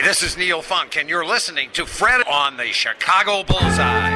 Hi, this is Neil Funk, and you're listening to Fred on the Chicago Bullseye.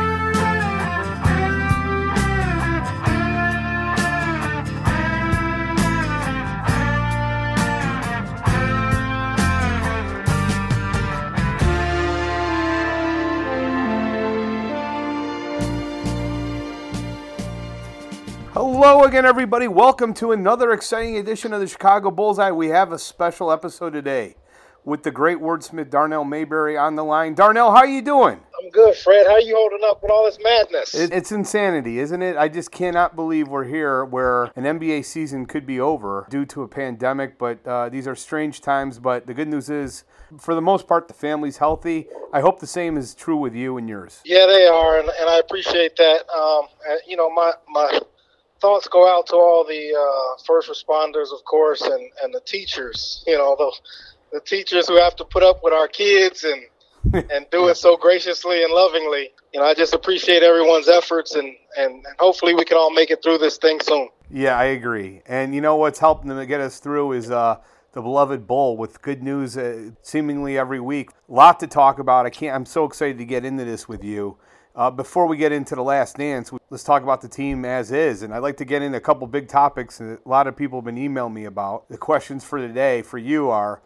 Hello again, everybody. Welcome to another exciting edition of the Chicago Bullseye. We have a special episode today with the great wordsmith Darnell Mayberry on the line. Darnell, how are you doing? I'm good, Fred. How are you holding up with all this madness? It, it's insanity, isn't it? I just cannot believe we're here where an NBA season could be over due to a pandemic, but uh, these are strange times. But the good news is, for the most part, the family's healthy. I hope the same is true with you and yours. yeah, they are, and, and I appreciate that. Um, you know, my my thoughts go out to all the uh, first responders, of course, and, and the teachers. You know, the the teachers who have to put up with our kids and and do it so graciously and lovingly. You know, I just appreciate everyone's efforts, and, and, and hopefully we can all make it through this thing soon. Yeah, I agree. And you know what's helping them to get us through is uh, the beloved bowl with good news uh, seemingly every week. A lot to talk about. I can't. I'm so excited to get into this with you. Uh, before we get into the last dance, let's talk about the team as is. And I'd like to get into a couple big topics that a lot of people have been emailing me about. The questions for today for you are: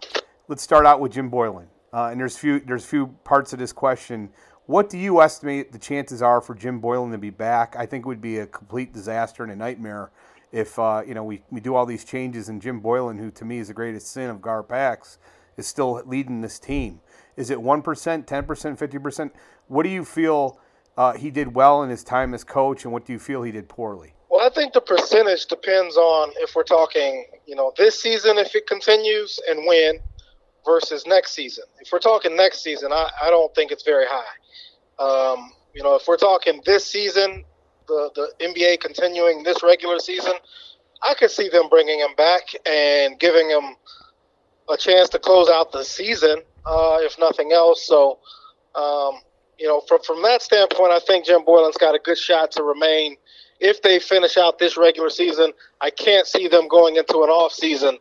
Let's start out with Jim Boylen. Uh, and there's few there's few parts of this question. What do you estimate the chances are for Jim Boylen to be back? I think it would be a complete disaster and a nightmare if uh, you know we, we do all these changes and Jim Boylen, who to me is the greatest sin of GarPax, is still leading this team. Is it one percent, ten percent, fifty percent? What do you feel uh, he did well in his time as coach, and what do you feel he did poorly? Well, I think the percentage depends on if we're talking, you know, this season if it continues and when versus next season. If we're talking next season, I, I don't think it's very high. Um, you know, if we're talking this season, the, the NBA continuing this regular season, I could see them bringing him back and giving him a chance to close out the season, uh, if nothing else. So, um, you know, from from that standpoint, I think Jim Boylen's got a good shot to remain. If they finish out this regular season, I can't see them going into an off season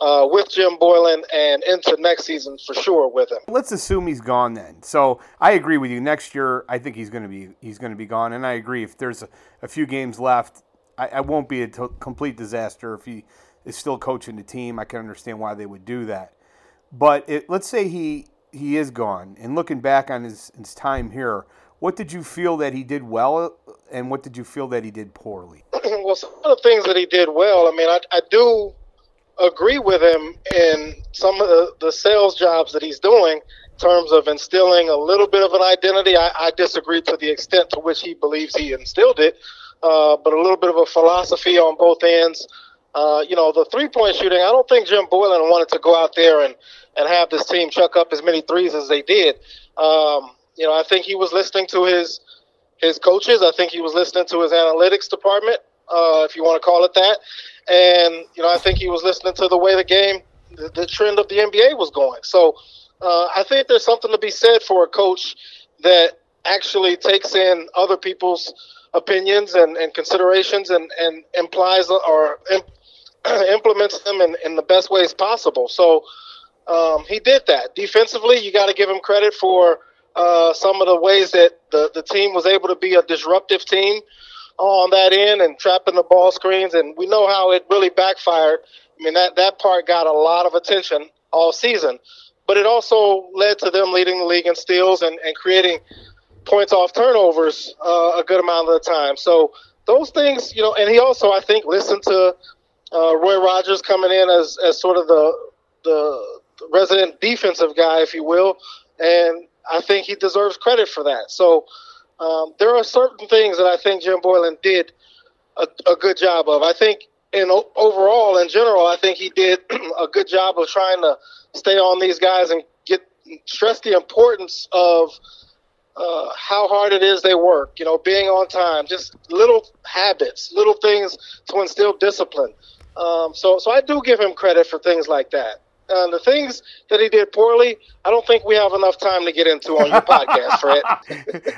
uh, with Jim Boylen and into next season for sure with him. Let's assume he's gone then. So I agree with you. Next year, I think he's going to be he's going to be gone, and I agree. If there's a, a few games left, I, I won't be a complete disaster if he is still coaching the team. I can understand why they would do that. But it, let's say he he is gone, and looking back on his his time here, what did you feel that he did well, and what did you feel that he did poorly? well, some of the things that he did well, I mean, I, I do agree with him in some of the, the sales jobs that he's doing in terms of instilling a little bit of an identity. I, I disagree to the extent to which he believes he instilled it, uh, but a little bit of a philosophy on both ends. Uh, you know, the three point shooting, I don't think Jim Boylen wanted to go out there and, and have this team chuck up as many threes as they did. Um, you know, I think he was listening to his his coaches. I think he was listening to his analytics department, uh, if you want to call it that. And, you know, I think he was listening to the way the game, the, the trend of the NBA was going. So uh, I think there's something to be said for a coach that actually takes in other people's opinions and, and considerations and, and implies or imp- implements them in, in the best ways possible. So um, he did that. Defensively, you got to give him credit for uh, some of the ways that the, the team was able to be a disruptive team on that end and trapping the ball screens. And we know how it really backfired. I mean, that, that part got a lot of attention all season. But it also led to them leading the league in steals and, and creating points off turnovers uh, a good amount of the time. So those things, you know, and he also, I think, listened to uh, Roy Rogers coming in as, as sort of the, the resident defensive guy, if you will. And I think he deserves credit for that. So um, there are certain things that I think Jim Boylen did a, a good job of. I think, in overall, in general, I think he did a good job of trying to stay on these guys and get stress the importance of uh, how hard it is they work. You know, being on time, just little habits, little things to instill discipline. Um, so, so I do give him credit for things like that. Uh, the things that he did poorly, I don't think we have enough time to get into on your podcast, Fred.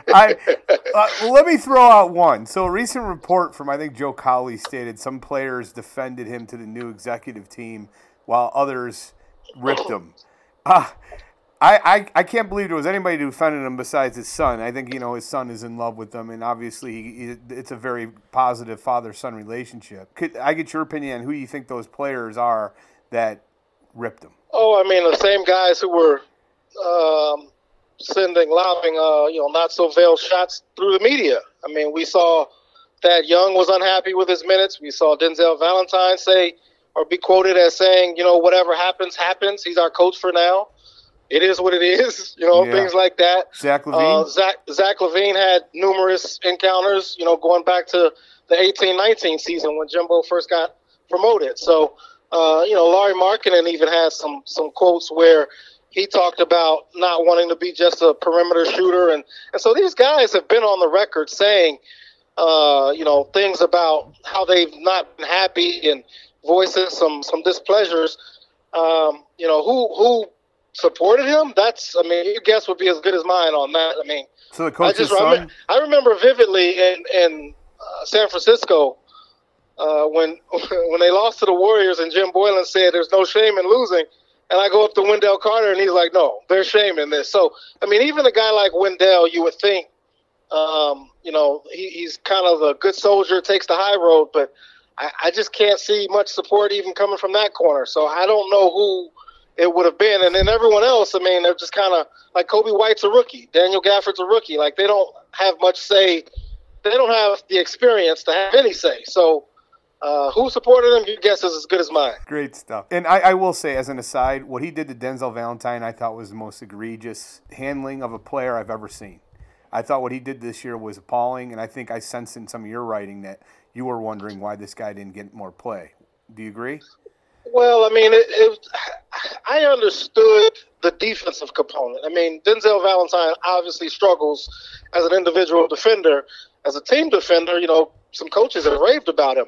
I, uh, well, let me throw out one. So, a recent report from I think Joe Cowley stated some players defended him to the new executive team, while others ripped him. Uh, I, I, I can't believe there was anybody who defended him besides his son. I think you know his son is in love with them, and obviously he, it's a very positive father-son relationship. Could I get your opinion on who you think those players are that ripped him? Oh, I mean the same guys who were um, sending, lobbing, uh, you know, not so veiled shots through the media. I mean, we saw that Young was unhappy with his minutes. We saw Denzel Valentine say or be quoted as saying, you know, whatever happens, happens. He's our coach for now it is what it is, you know, yeah. things like that. Zach LaVine. Uh, Zach, Zach LaVine had numerous encounters, you know, going back to the 18-19 season when Jimbo first got promoted. So, uh, you know, Larry Markkanen even had some some quotes where he talked about not wanting to be just a perimeter shooter, and and so these guys have been on the record saying, uh, you know, things about how they've not been happy and voicing some some displeasures. Um, you know, who who supported him, that's I mean, your guess would be as good as mine on that. I mean, so the coach's I just son? Remember, I remember vividly in in uh, San Francisco uh, when when they lost to the Warriors and Jim Boylen said, "There's no shame in losing." And I go up to Wendell Carter and he's like, "No, there's shame in this." So I mean, even a guy like Wendell, you would think, um, you know, he, he's kind of a good soldier, takes the high road, but I, I just can't see much support even coming from that corner. So I don't know who it would have been. And then everyone else, I mean, they're just kind of like Coby White's a rookie, Daniel Gafford's a rookie. Like they don't have much say. They don't have the experience to have any say. So. Uh, who supported him? Your guess is as good as mine. Great stuff. And I, I, will say, as an aside, what he did to Denzel Valentine, I thought was the most egregious handling of a player I've ever seen. I thought what he did this year was appalling, and I think I sensed in some of your writing that you were wondering why this guy didn't get more play. Do you agree? Well, I mean, it, it, I understood the defensive component. I mean, Denzel Valentine obviously struggles as an individual defender. As a team defender, you know, some coaches have raved about him,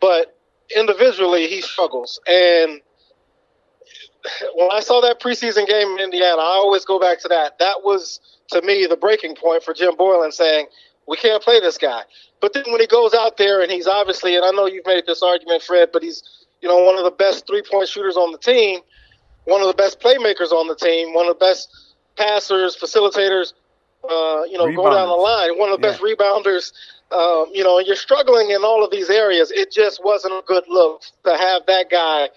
but individually he struggles. And when I saw that preseason game in Indiana, I always go back to that. That was to me the breaking point for Jim Boylen saying we can't play this guy. But then when he goes out there and he's obviously, and I know you've made this argument, Fred, but he's you know, one of the best three point shooters on the team, one of the best playmakers on the team, one of the best passers, facilitators, uh, you know, Rebounders. go down the line, one of the yeah. best rebounders. Um, you know, you're struggling in all of these areas. It just wasn't a good look to have that guy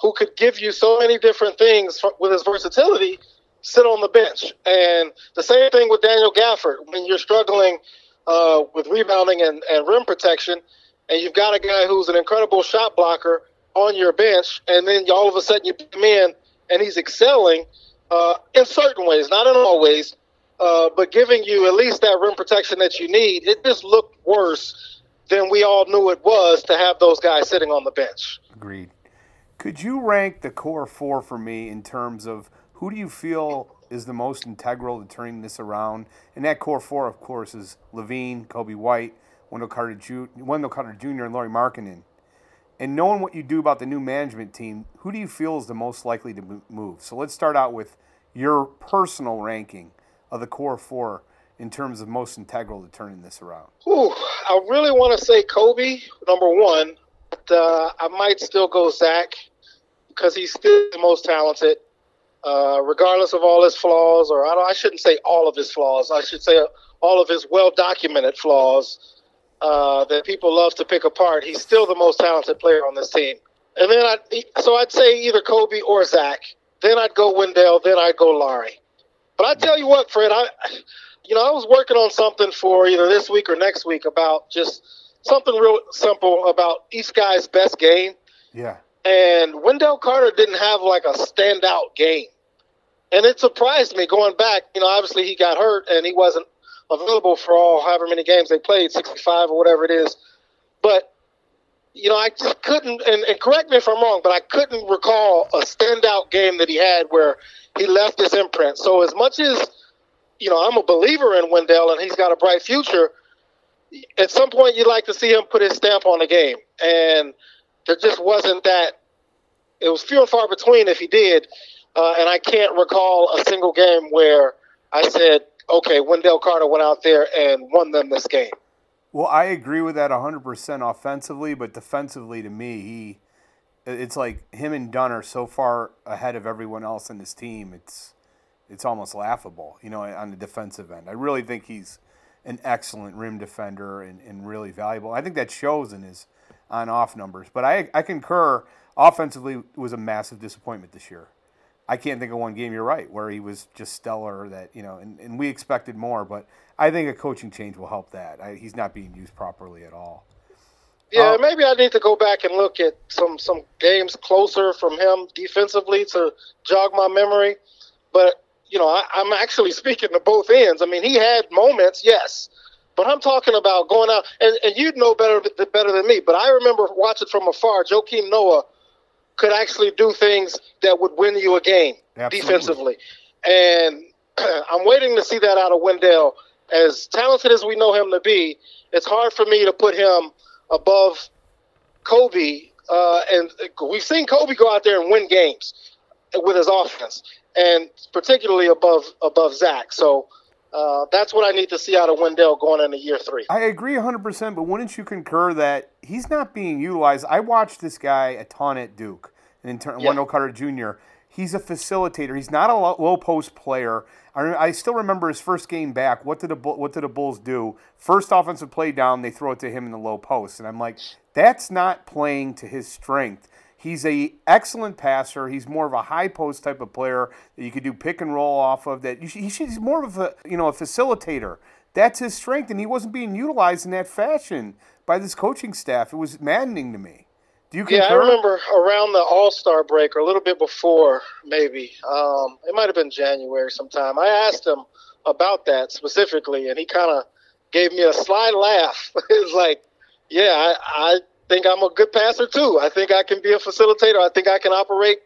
who could give you so many different things with his versatility sit on the bench. And the same thing with Daniel Gafford. When you're struggling uh, with rebounding and, and rim protection, and you've got a guy who's an incredible shot blocker on your bench, and then all of a sudden you put him in, and he's excelling uh, in certain ways, not in all ways, uh, but giving you at least that rim protection that you need. It just looked worse than we all knew it was to have those guys sitting on the bench. Agreed. Could you rank the core four for me in terms of who do you feel is the most integral to turning this around? And that core four, of course, is LaVine, Coby White, Wendell Carter, Ju- Wendell Carter Jr., and Lauri Markkanen. And knowing what you do about the new management team, who do you feel is the most likely to move? So let's start out with your personal ranking of the core four in terms of most integral to turning this around. Ooh, I really want to say Coby, number one, but uh, I might still go Zach because he's still the most talented, uh, regardless of all his flaws, or I, I shouldn't say all of his flaws. I should say all of his well documented flaws uh, that people love to pick apart. He's still the most talented player on this team. And then I, so I'd say either Coby or Zach. Then I'd go Wendell. Then I'd go Lauri. But I tell you what, Fred, I, you know, I was working on something for either this week or next week about just something real simple about each guy's best game. Yeah. And Wendell Carter didn't have like a standout game. And it surprised me going back. You know, obviously he got hurt and he wasn't available for all however many games they played, 65 or whatever it is. But, you know, I just couldn't, and, and correct me if I'm wrong, but I couldn't recall a standout game that he had where he left his imprint. So as much as, you know, I'm a believer in Wendell and he's got a bright future, at some point you'd like to see him put his stamp on the game. And there just wasn't that. It was few and far between if he did. Uh, and I can't recall a single game where I said, okay, Wendell Carter went out there and won them this game. Well, I agree with that 100% offensively, but defensively, to me, he it's like him and Dunn are so far ahead of everyone else in this team. It's It's almost laughable, you know, on the defensive end. I really think he's an excellent rim defender and, and really valuable. I think that shows in his on off numbers. But I, I concur, offensively, was a massive disappointment this year. I can't think of one game, you're right, where he was just stellar that, you know, and, and we expected more, but I think a coaching change will help that. I, he's not being used properly at all. Yeah, uh, maybe I need to go back and look at some some games closer from him defensively to jog my memory. But you know, I, I'm actually speaking to both ends. I mean, he had moments, yes, but I'm talking about going out, and, and you'd know better better than me. But I remember watching from afar, Joakim Noah could actually do things that would win you a game Absolutely. defensively, and I'm waiting to see that out of Wendell. As talented as we know him to be, it's hard for me to put him above Coby. Uh, and we've seen Coby go out there and win games with his offense, and particularly above above Zach. So uh, that's what I need to see out of Wendell going into year three. I agree 100%, but wouldn't you concur that he's not being utilized? I watched this guy a ton at Duke, and in yeah. Wendell Carter Jr. He's a facilitator. He's not a low post player. I, I still remember his first game back. What did the what did the Bulls do? First offensive play down, they throw it to him in the low post, and I'm like, that's not playing to his strength. He's a excellent passer. He's more of a high post type of player that you could do pick and roll off of. That should, he should, he's more of a you know a facilitator. That's his strength, and he wasn't being utilized in that fashion by this coaching staff. It was maddening to me. Do you concur? Yeah, I remember around the All Star break, or a little bit before, maybe. Um, it might have been January sometime. I asked him about that specifically, and he kind of gave me a sly laugh. it was like, yeah, I, I think I'm a good passer too. I think I can be a facilitator. I think I can operate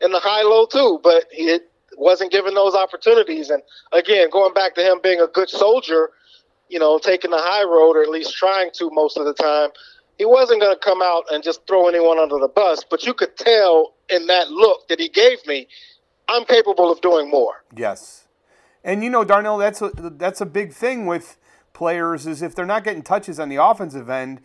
in the high low too. But he wasn't given those opportunities. And again, going back to him being a good soldier, you know, taking the high road or at least trying to most of the time he wasn't going to come out and just throw anyone under the bus, but you could tell in that look that he gave me, I'm capable of doing more. Yes. And you know, Darnell, that's a, that's a big thing with players is if they're not getting touches on the offensive end,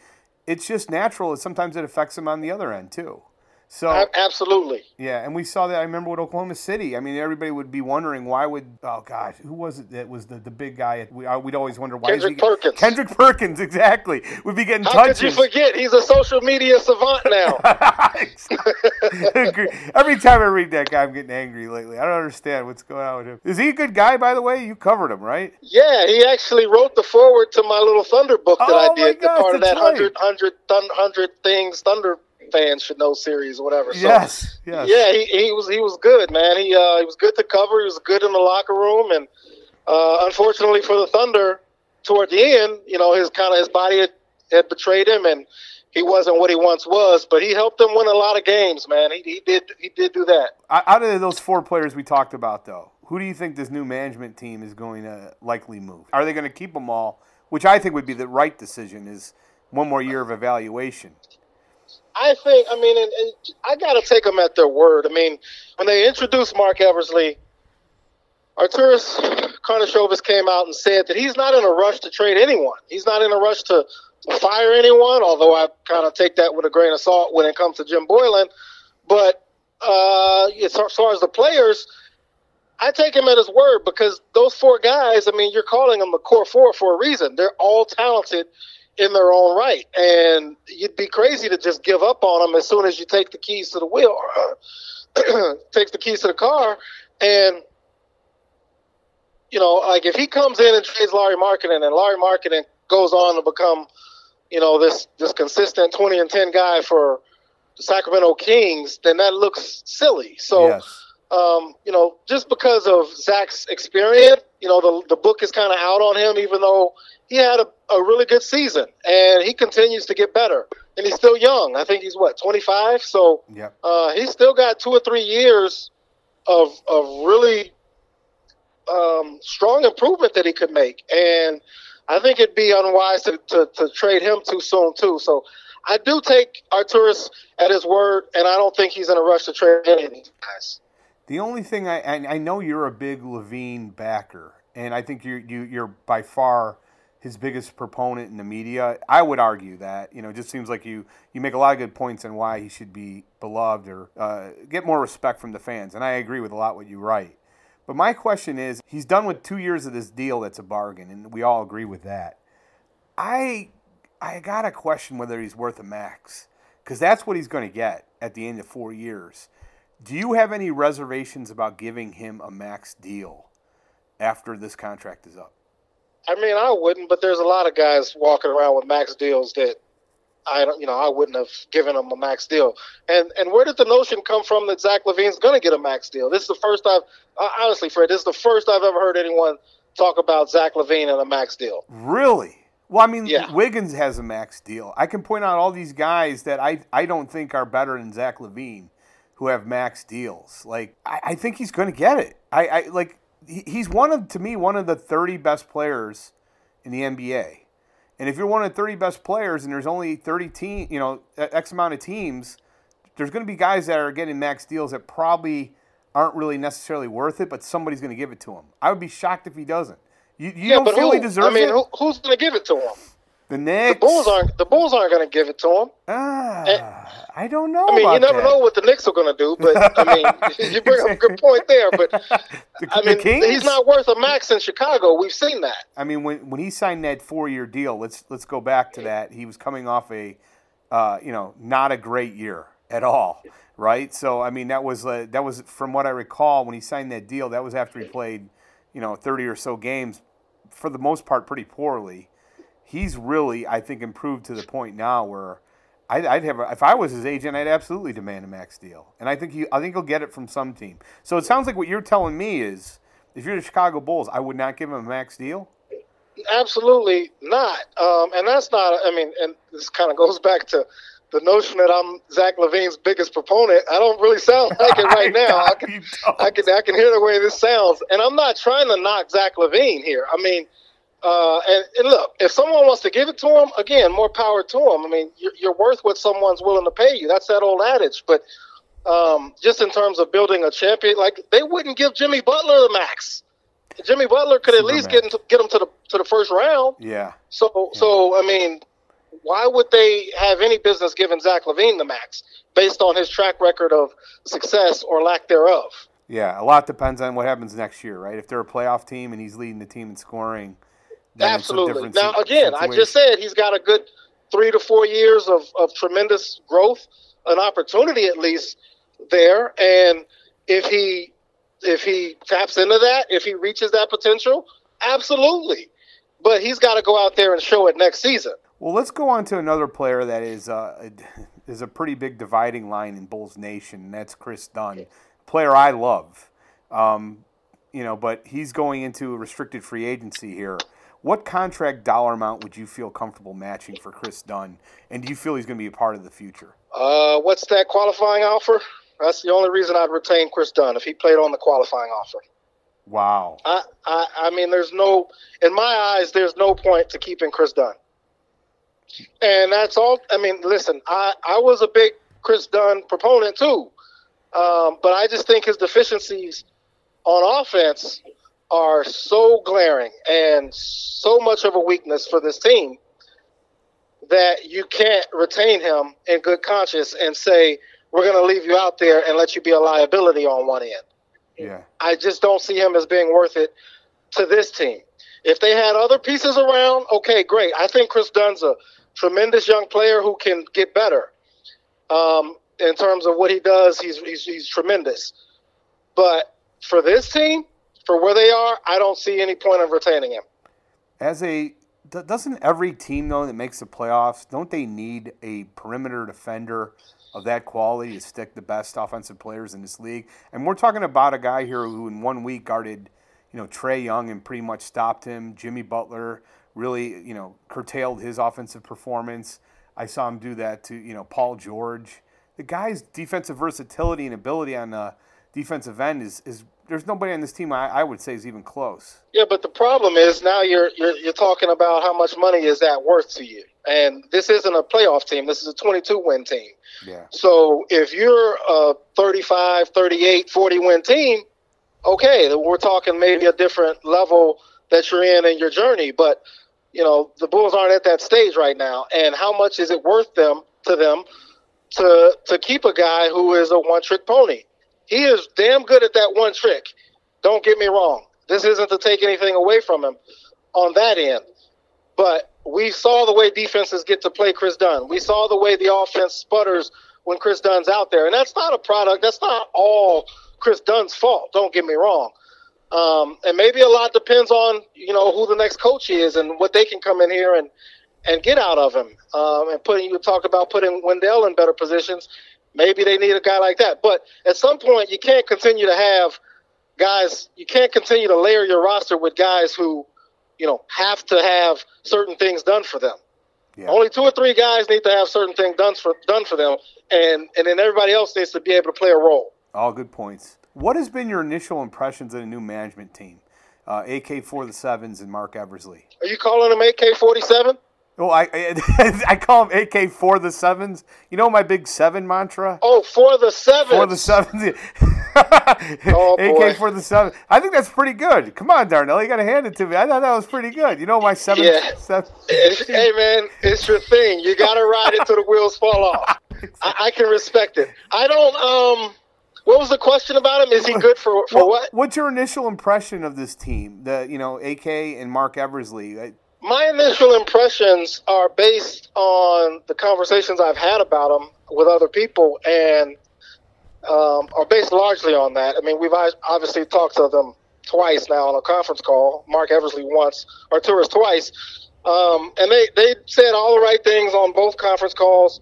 it's just natural. Sometimes it affects them on the other end too. So absolutely, yeah, and we saw that. I remember with Oklahoma City. I mean, everybody would be wondering why would oh gosh, who was it that was the, the big guy? We uh, we'd always wonder why. Kendrick Perkins. Kendrick Perkins, exactly. We'd be getting How touches. could you forget? He's a social media savant now. Every time I read that guy, I'm getting angry lately. I don't understand what's going on with him. Is he a good guy, by the way? You covered him, right? Yeah, he actually wrote the forward to my little Thunder book that oh I did. Gosh, part of that right. 100, 100, 100 things Thunder fans should know series or whatever. So, yes, yes. Yeah, he, he was he was good, man. He uh, he was good to cover. He was good in the locker room, and uh, unfortunately for the Thunder, toward the end, you know, his kind of his body had, had betrayed him, and he wasn't what he once was. But he helped them win a lot of games, man. He, he did he did do that. Out of those four players we talked about, though, who do you think this new management team is going to likely move? Are they going to keep them all? Which I think would be the right decision. Is one more year of evaluation. I think, I mean, and, and I got to take them at their word. I mean, when they introduced Marc Eversley, Arturas Karnisovas came out and said that he's not in a rush to trade anyone. He's not in a rush to, to fire anyone, although I kind of take that with a grain of salt when it comes to Jim Boylen. But uh, as far as the players, I take him at his word because those four guys, I mean, you're calling them the core four for a reason. They're all talented in their own right. And you'd be crazy to just give up on them as soon as you take the keys to the wheel, takes the keys to the car. And, you know, like if he comes in and trades Larry Markkanen and Larry Markkanen goes on to become, you know, this, this consistent 20 and 10 guy for the Sacramento Kings, then that looks silly. So, yes. Um, you know, just because of Zach's experience, you know, the the book is kind of out on him, even though he had a, a really good season and he continues to get better. And he's still young. I think he's what, 25? So yeah. uh, he's still got two or three years of, of really um, strong improvement that he could make. And I think it'd be unwise to, to, to trade him too soon, too. So I do take Arturas at his word, and I don't think he's in a rush to trade any of these guys. The only thing I, I know you're a big LaVine backer, and I think you're you, you're by far his biggest proponent in the media. I would argue that you know it just seems like you you make a lot of good points on why he should be beloved or uh, get more respect from the fans, and I agree with a lot what you write. But my question is, he's done with two years of this deal. That's a bargain, and we all agree with that. I I gotta question whether he's worth a max because that's what he's going to get at the end of four years. Do you have any reservations about giving him a max deal after this contract is up? I mean, I wouldn't, but there's a lot of guys walking around with max deals that I don't, you know, I wouldn't have given them a max deal. And and where did the notion come from that Zach LaVine's going to get a max deal? This is the first I've uh, honestly, Fred, this is the first I've ever heard anyone talk about Zach LaVine and a max deal. Really? Well, I mean, Yeah. Wiggins has a max deal. I can point out all these guys that I, I don't think are better than Zach LaVine who have max deals. Like, I, I think he's going to get it. I, I like he's one of to me one of the 30 best players in the NBA. And if you're one of the 30 best players and there's only 30 team, you know, X amount of teams, there's going to be guys that are getting max deals that probably aren't really necessarily worth it, but somebody's going to give it to him. I would be shocked if he doesn't. You, you yeah, don't but feel who? he deserves I mean, it? who, who's going to give it to him? The Knicks. The Bulls aren't. The Bulls aren't going to give it to him. Ah, I don't know. I mean, you never that. know what the Knicks are going to do, but I mean, you bring up a good point there. But The, I mean, Kings. he's not worth a max in Chicago. We've seen that. I mean, when when he signed that four-year deal, let's let's go back to that. He was coming off a, uh, you know, not a great year at all, right? So I mean, that was uh, that was from what I recall when he signed that deal. That was after he played, you know, thirty or so games, for the most part, pretty poorly. He's really, I think, improved to the point now where. I'd, I'd have, a, if I was his agent, I'd absolutely demand a max deal, and I think he, I think he'll get it from some team. So it sounds like what you're telling me is, if you're the Chicago Bulls, I would not give him a max deal. Absolutely not. Um, and that's not. I mean, and this kind of goes back to the notion that I'm Zach LaVine's biggest proponent. I don't really sound like it right now. I can, I can, I can hear the way this sounds, and I'm not trying to knock Zach LaVine here. I mean, uh, and, and look, if someone wants to give it to him, again, more power to him. I mean, you're, you're worth what someone's willing to pay you. That's that old adage. But um, just in terms of building a champion, like they wouldn't give Jimmy Butler the max. Jimmy Butler could at least get into, get him to the to the first round. Yeah. So, so I mean, why would they have any business giving Zach LaVine the max based on his track record of success or lack thereof? Yeah. A lot depends on what happens next year, right? If they're a playoff team and he's leading the team in scoring, Absolutely. Now, again, I just said he's got a good three to four years of, of tremendous growth, an opportunity at least there. And if he if he taps into that, if he reaches that potential, absolutely. But he's got to go out there and show it next season. Well, let's go on to another player that is uh, is a pretty big dividing line in Bulls Nation, and that's Kris Dunn, player I love. Um, you know, but he's going into a restricted free agency here. What contract dollar amount would you feel comfortable matching for Kris Dunn, and do you feel he's going to be a part of the future? Uh, what's that qualifying offer? That's the only reason I'd retain Kris Dunn if he played on the qualifying offer. Wow. I, I, I mean, there's no, in my eyes, there's no point to keeping Kris Dunn. And that's all. I mean, listen, I, I was a big Kris Dunn proponent too, um, but I just think his deficiencies on offense are so glaring and so much of a weakness for this team that you can't retain him in good conscience and say we're going to leave you out there and let you be a liability on one end. Yeah. I just don't see him as being worth it to this team. If they had other pieces around, okay, great. I think Kris Dunn's a tremendous young player who can get better. Um, in terms of what he does, he's, he's he's tremendous. But for this team, for where they are, I don't see any point of retaining him. As a doesn't every team though that makes the playoffs don't they need a perimeter defender of that quality to stick the best offensive players in this league? And we're talking about a guy here who in one week guarded, you know, Trae Young and pretty much stopped him. Jimmy Butler really, you know, curtailed his offensive performance. I saw him do that to, you know, Paul George. The guy's defensive versatility and ability on the defensive end is, is there's nobody on this team I, I would say is even close. Yeah, but the problem is now you're, you're you're talking about how much money is that worth to you, and this isn't a playoff team. This is a 22 win team. Yeah. So if you're a 35, 38, 40 win team, okay, we're talking maybe a different level that you're in in your journey. But you know the Bulls aren't at that stage right now, and how much is it worth them to them to to keep a guy who is a one trick pony? He is damn good at that one trick. Don't get me wrong. This isn't to take anything away from him on that end. But we saw the way defenses get to play Kris Dunn. We saw the way the offense sputters when Kris Dunn's out there. And that's not a product, that's not all Kris Dunn's fault. Don't get me wrong. Um, and maybe a lot depends on, you know, who the next coach is and what they can come in here and, and get out of him. Um, and putting, you talk about putting Wendell in better positions. Maybe they need a guy like that. But at some point, you can't continue to have guys, you can't continue to layer your roster with guys who, you know, have to have certain things done for them. Yeah. Only two or three guys need to have certain things done for done for them, and and then everybody else needs to be able to play a role. All good points. What has been your initial impressions of the new management team, uh, AK for the sevens and Marc Eversley? Are you calling them AK forty seven? Well, I, I, I call them AK for the sevens. You know my big seven mantra. Oh, for the sevens. For the sevens. oh, AK for the seven. I think that's pretty good. Come on, Darnell, you got to hand it to me. I thought that was pretty good. You know my seven. Yeah. Seven. hey man, it's your thing. You got to ride it till the wheels fall off. I, I, can respect it. I don't. Um, what was the question about him? Is he good for for well, what? What's your initial impression of this team? The you know AK and Marc Eversley my initial impressions are based on the conversations I've had about them with other people, and um, are based largely on that. I mean, we've obviously talked to them twice now on a conference call. Marc Eversley once, Arturas twice, um, and they they said all the right things on both conference calls.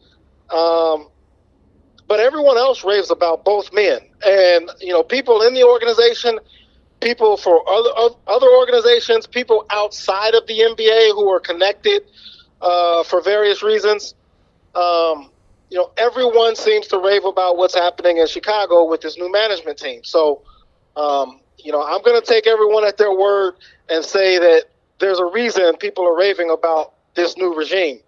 Um, but everyone else raves about both men, and you know, people in the organization people for other other organizations, people outside of the NBA who are connected uh, for various reasons. Um, you know, everyone seems to rave about what's happening in Chicago with this new management team. So, um, you know, I'm going to take everyone at their word and say that there's a reason people are raving about this new regime.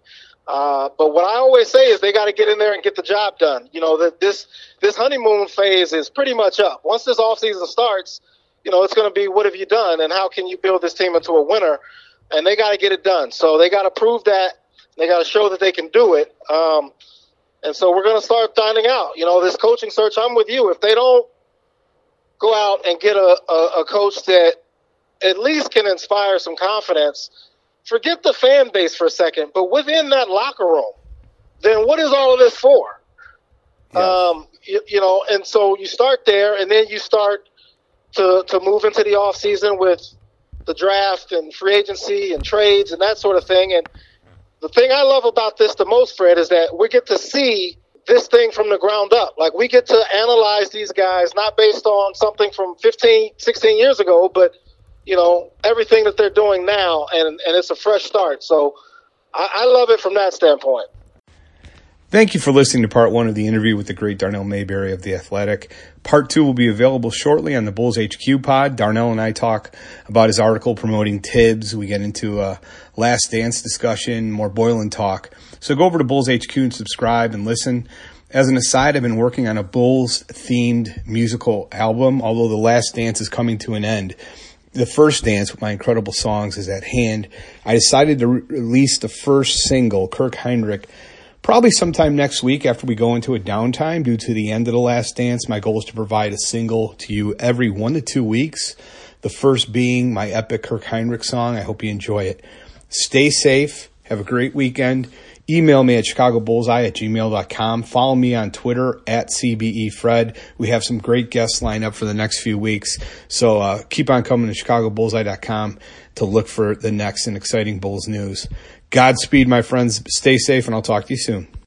Uh, but what I always say is they got to get in there and get the job done. You know that this this honeymoon phase is pretty much up. Once this offseason starts, you know, it's going to be what have you done and how can you build this team into a winner? And they got to get it done. So they got to prove that. They got to show that they can do it. Um, and so we're going to start finding out. You know, this coaching search, I'm with you. If they don't go out and get a, a, a coach that at least can inspire some confidence, forget the fan base for a second, but within that locker room, then what is all of this for? Yes. Um, you, you, know, and so you start there, and then you start to, to move into the off season with the draft and free agency and trades and that sort of thing. And the thing I love about this the most, Fred, is that we get to see this thing from the ground up. Like we get to analyze these guys not based on something from 15, 16 years ago, but you know everything that they're doing now, and and it's a fresh start. So I, I love it from that standpoint. Thank you for listening to part one of the interview with the great Darnell Mayberry of The Athletic. Part two will be available shortly on the Bulls HQ pod. Darnell and I talk about his article promoting Thibs. We get into a last dance discussion, more Boylen talk. So go over to Bulls HQ and subscribe and listen. As an aside, I've been working on a Bulls themed musical album, although the last dance is coming to an end. The first dance with my incredible songs is at hand. I decided to re- release the first single, Kirk Hinrich, Probably sometime next week after we go into a downtime due to the end of The Last Dance. My goal is to provide a single to you every one to two weeks. The first being my epic Kirk Hinrich song. I hope you enjoy it. Stay safe. Have a great weekend. Email me at chicagobullseye at gmail.com. Follow me on Twitter at CBEFred. We have some great guests lined up for the next few weeks. So uh, keep on coming to chicagobullseye.com to look for the next and exciting Bulls news. Godspeed, my friends. Stay safe, and I'll talk to you soon.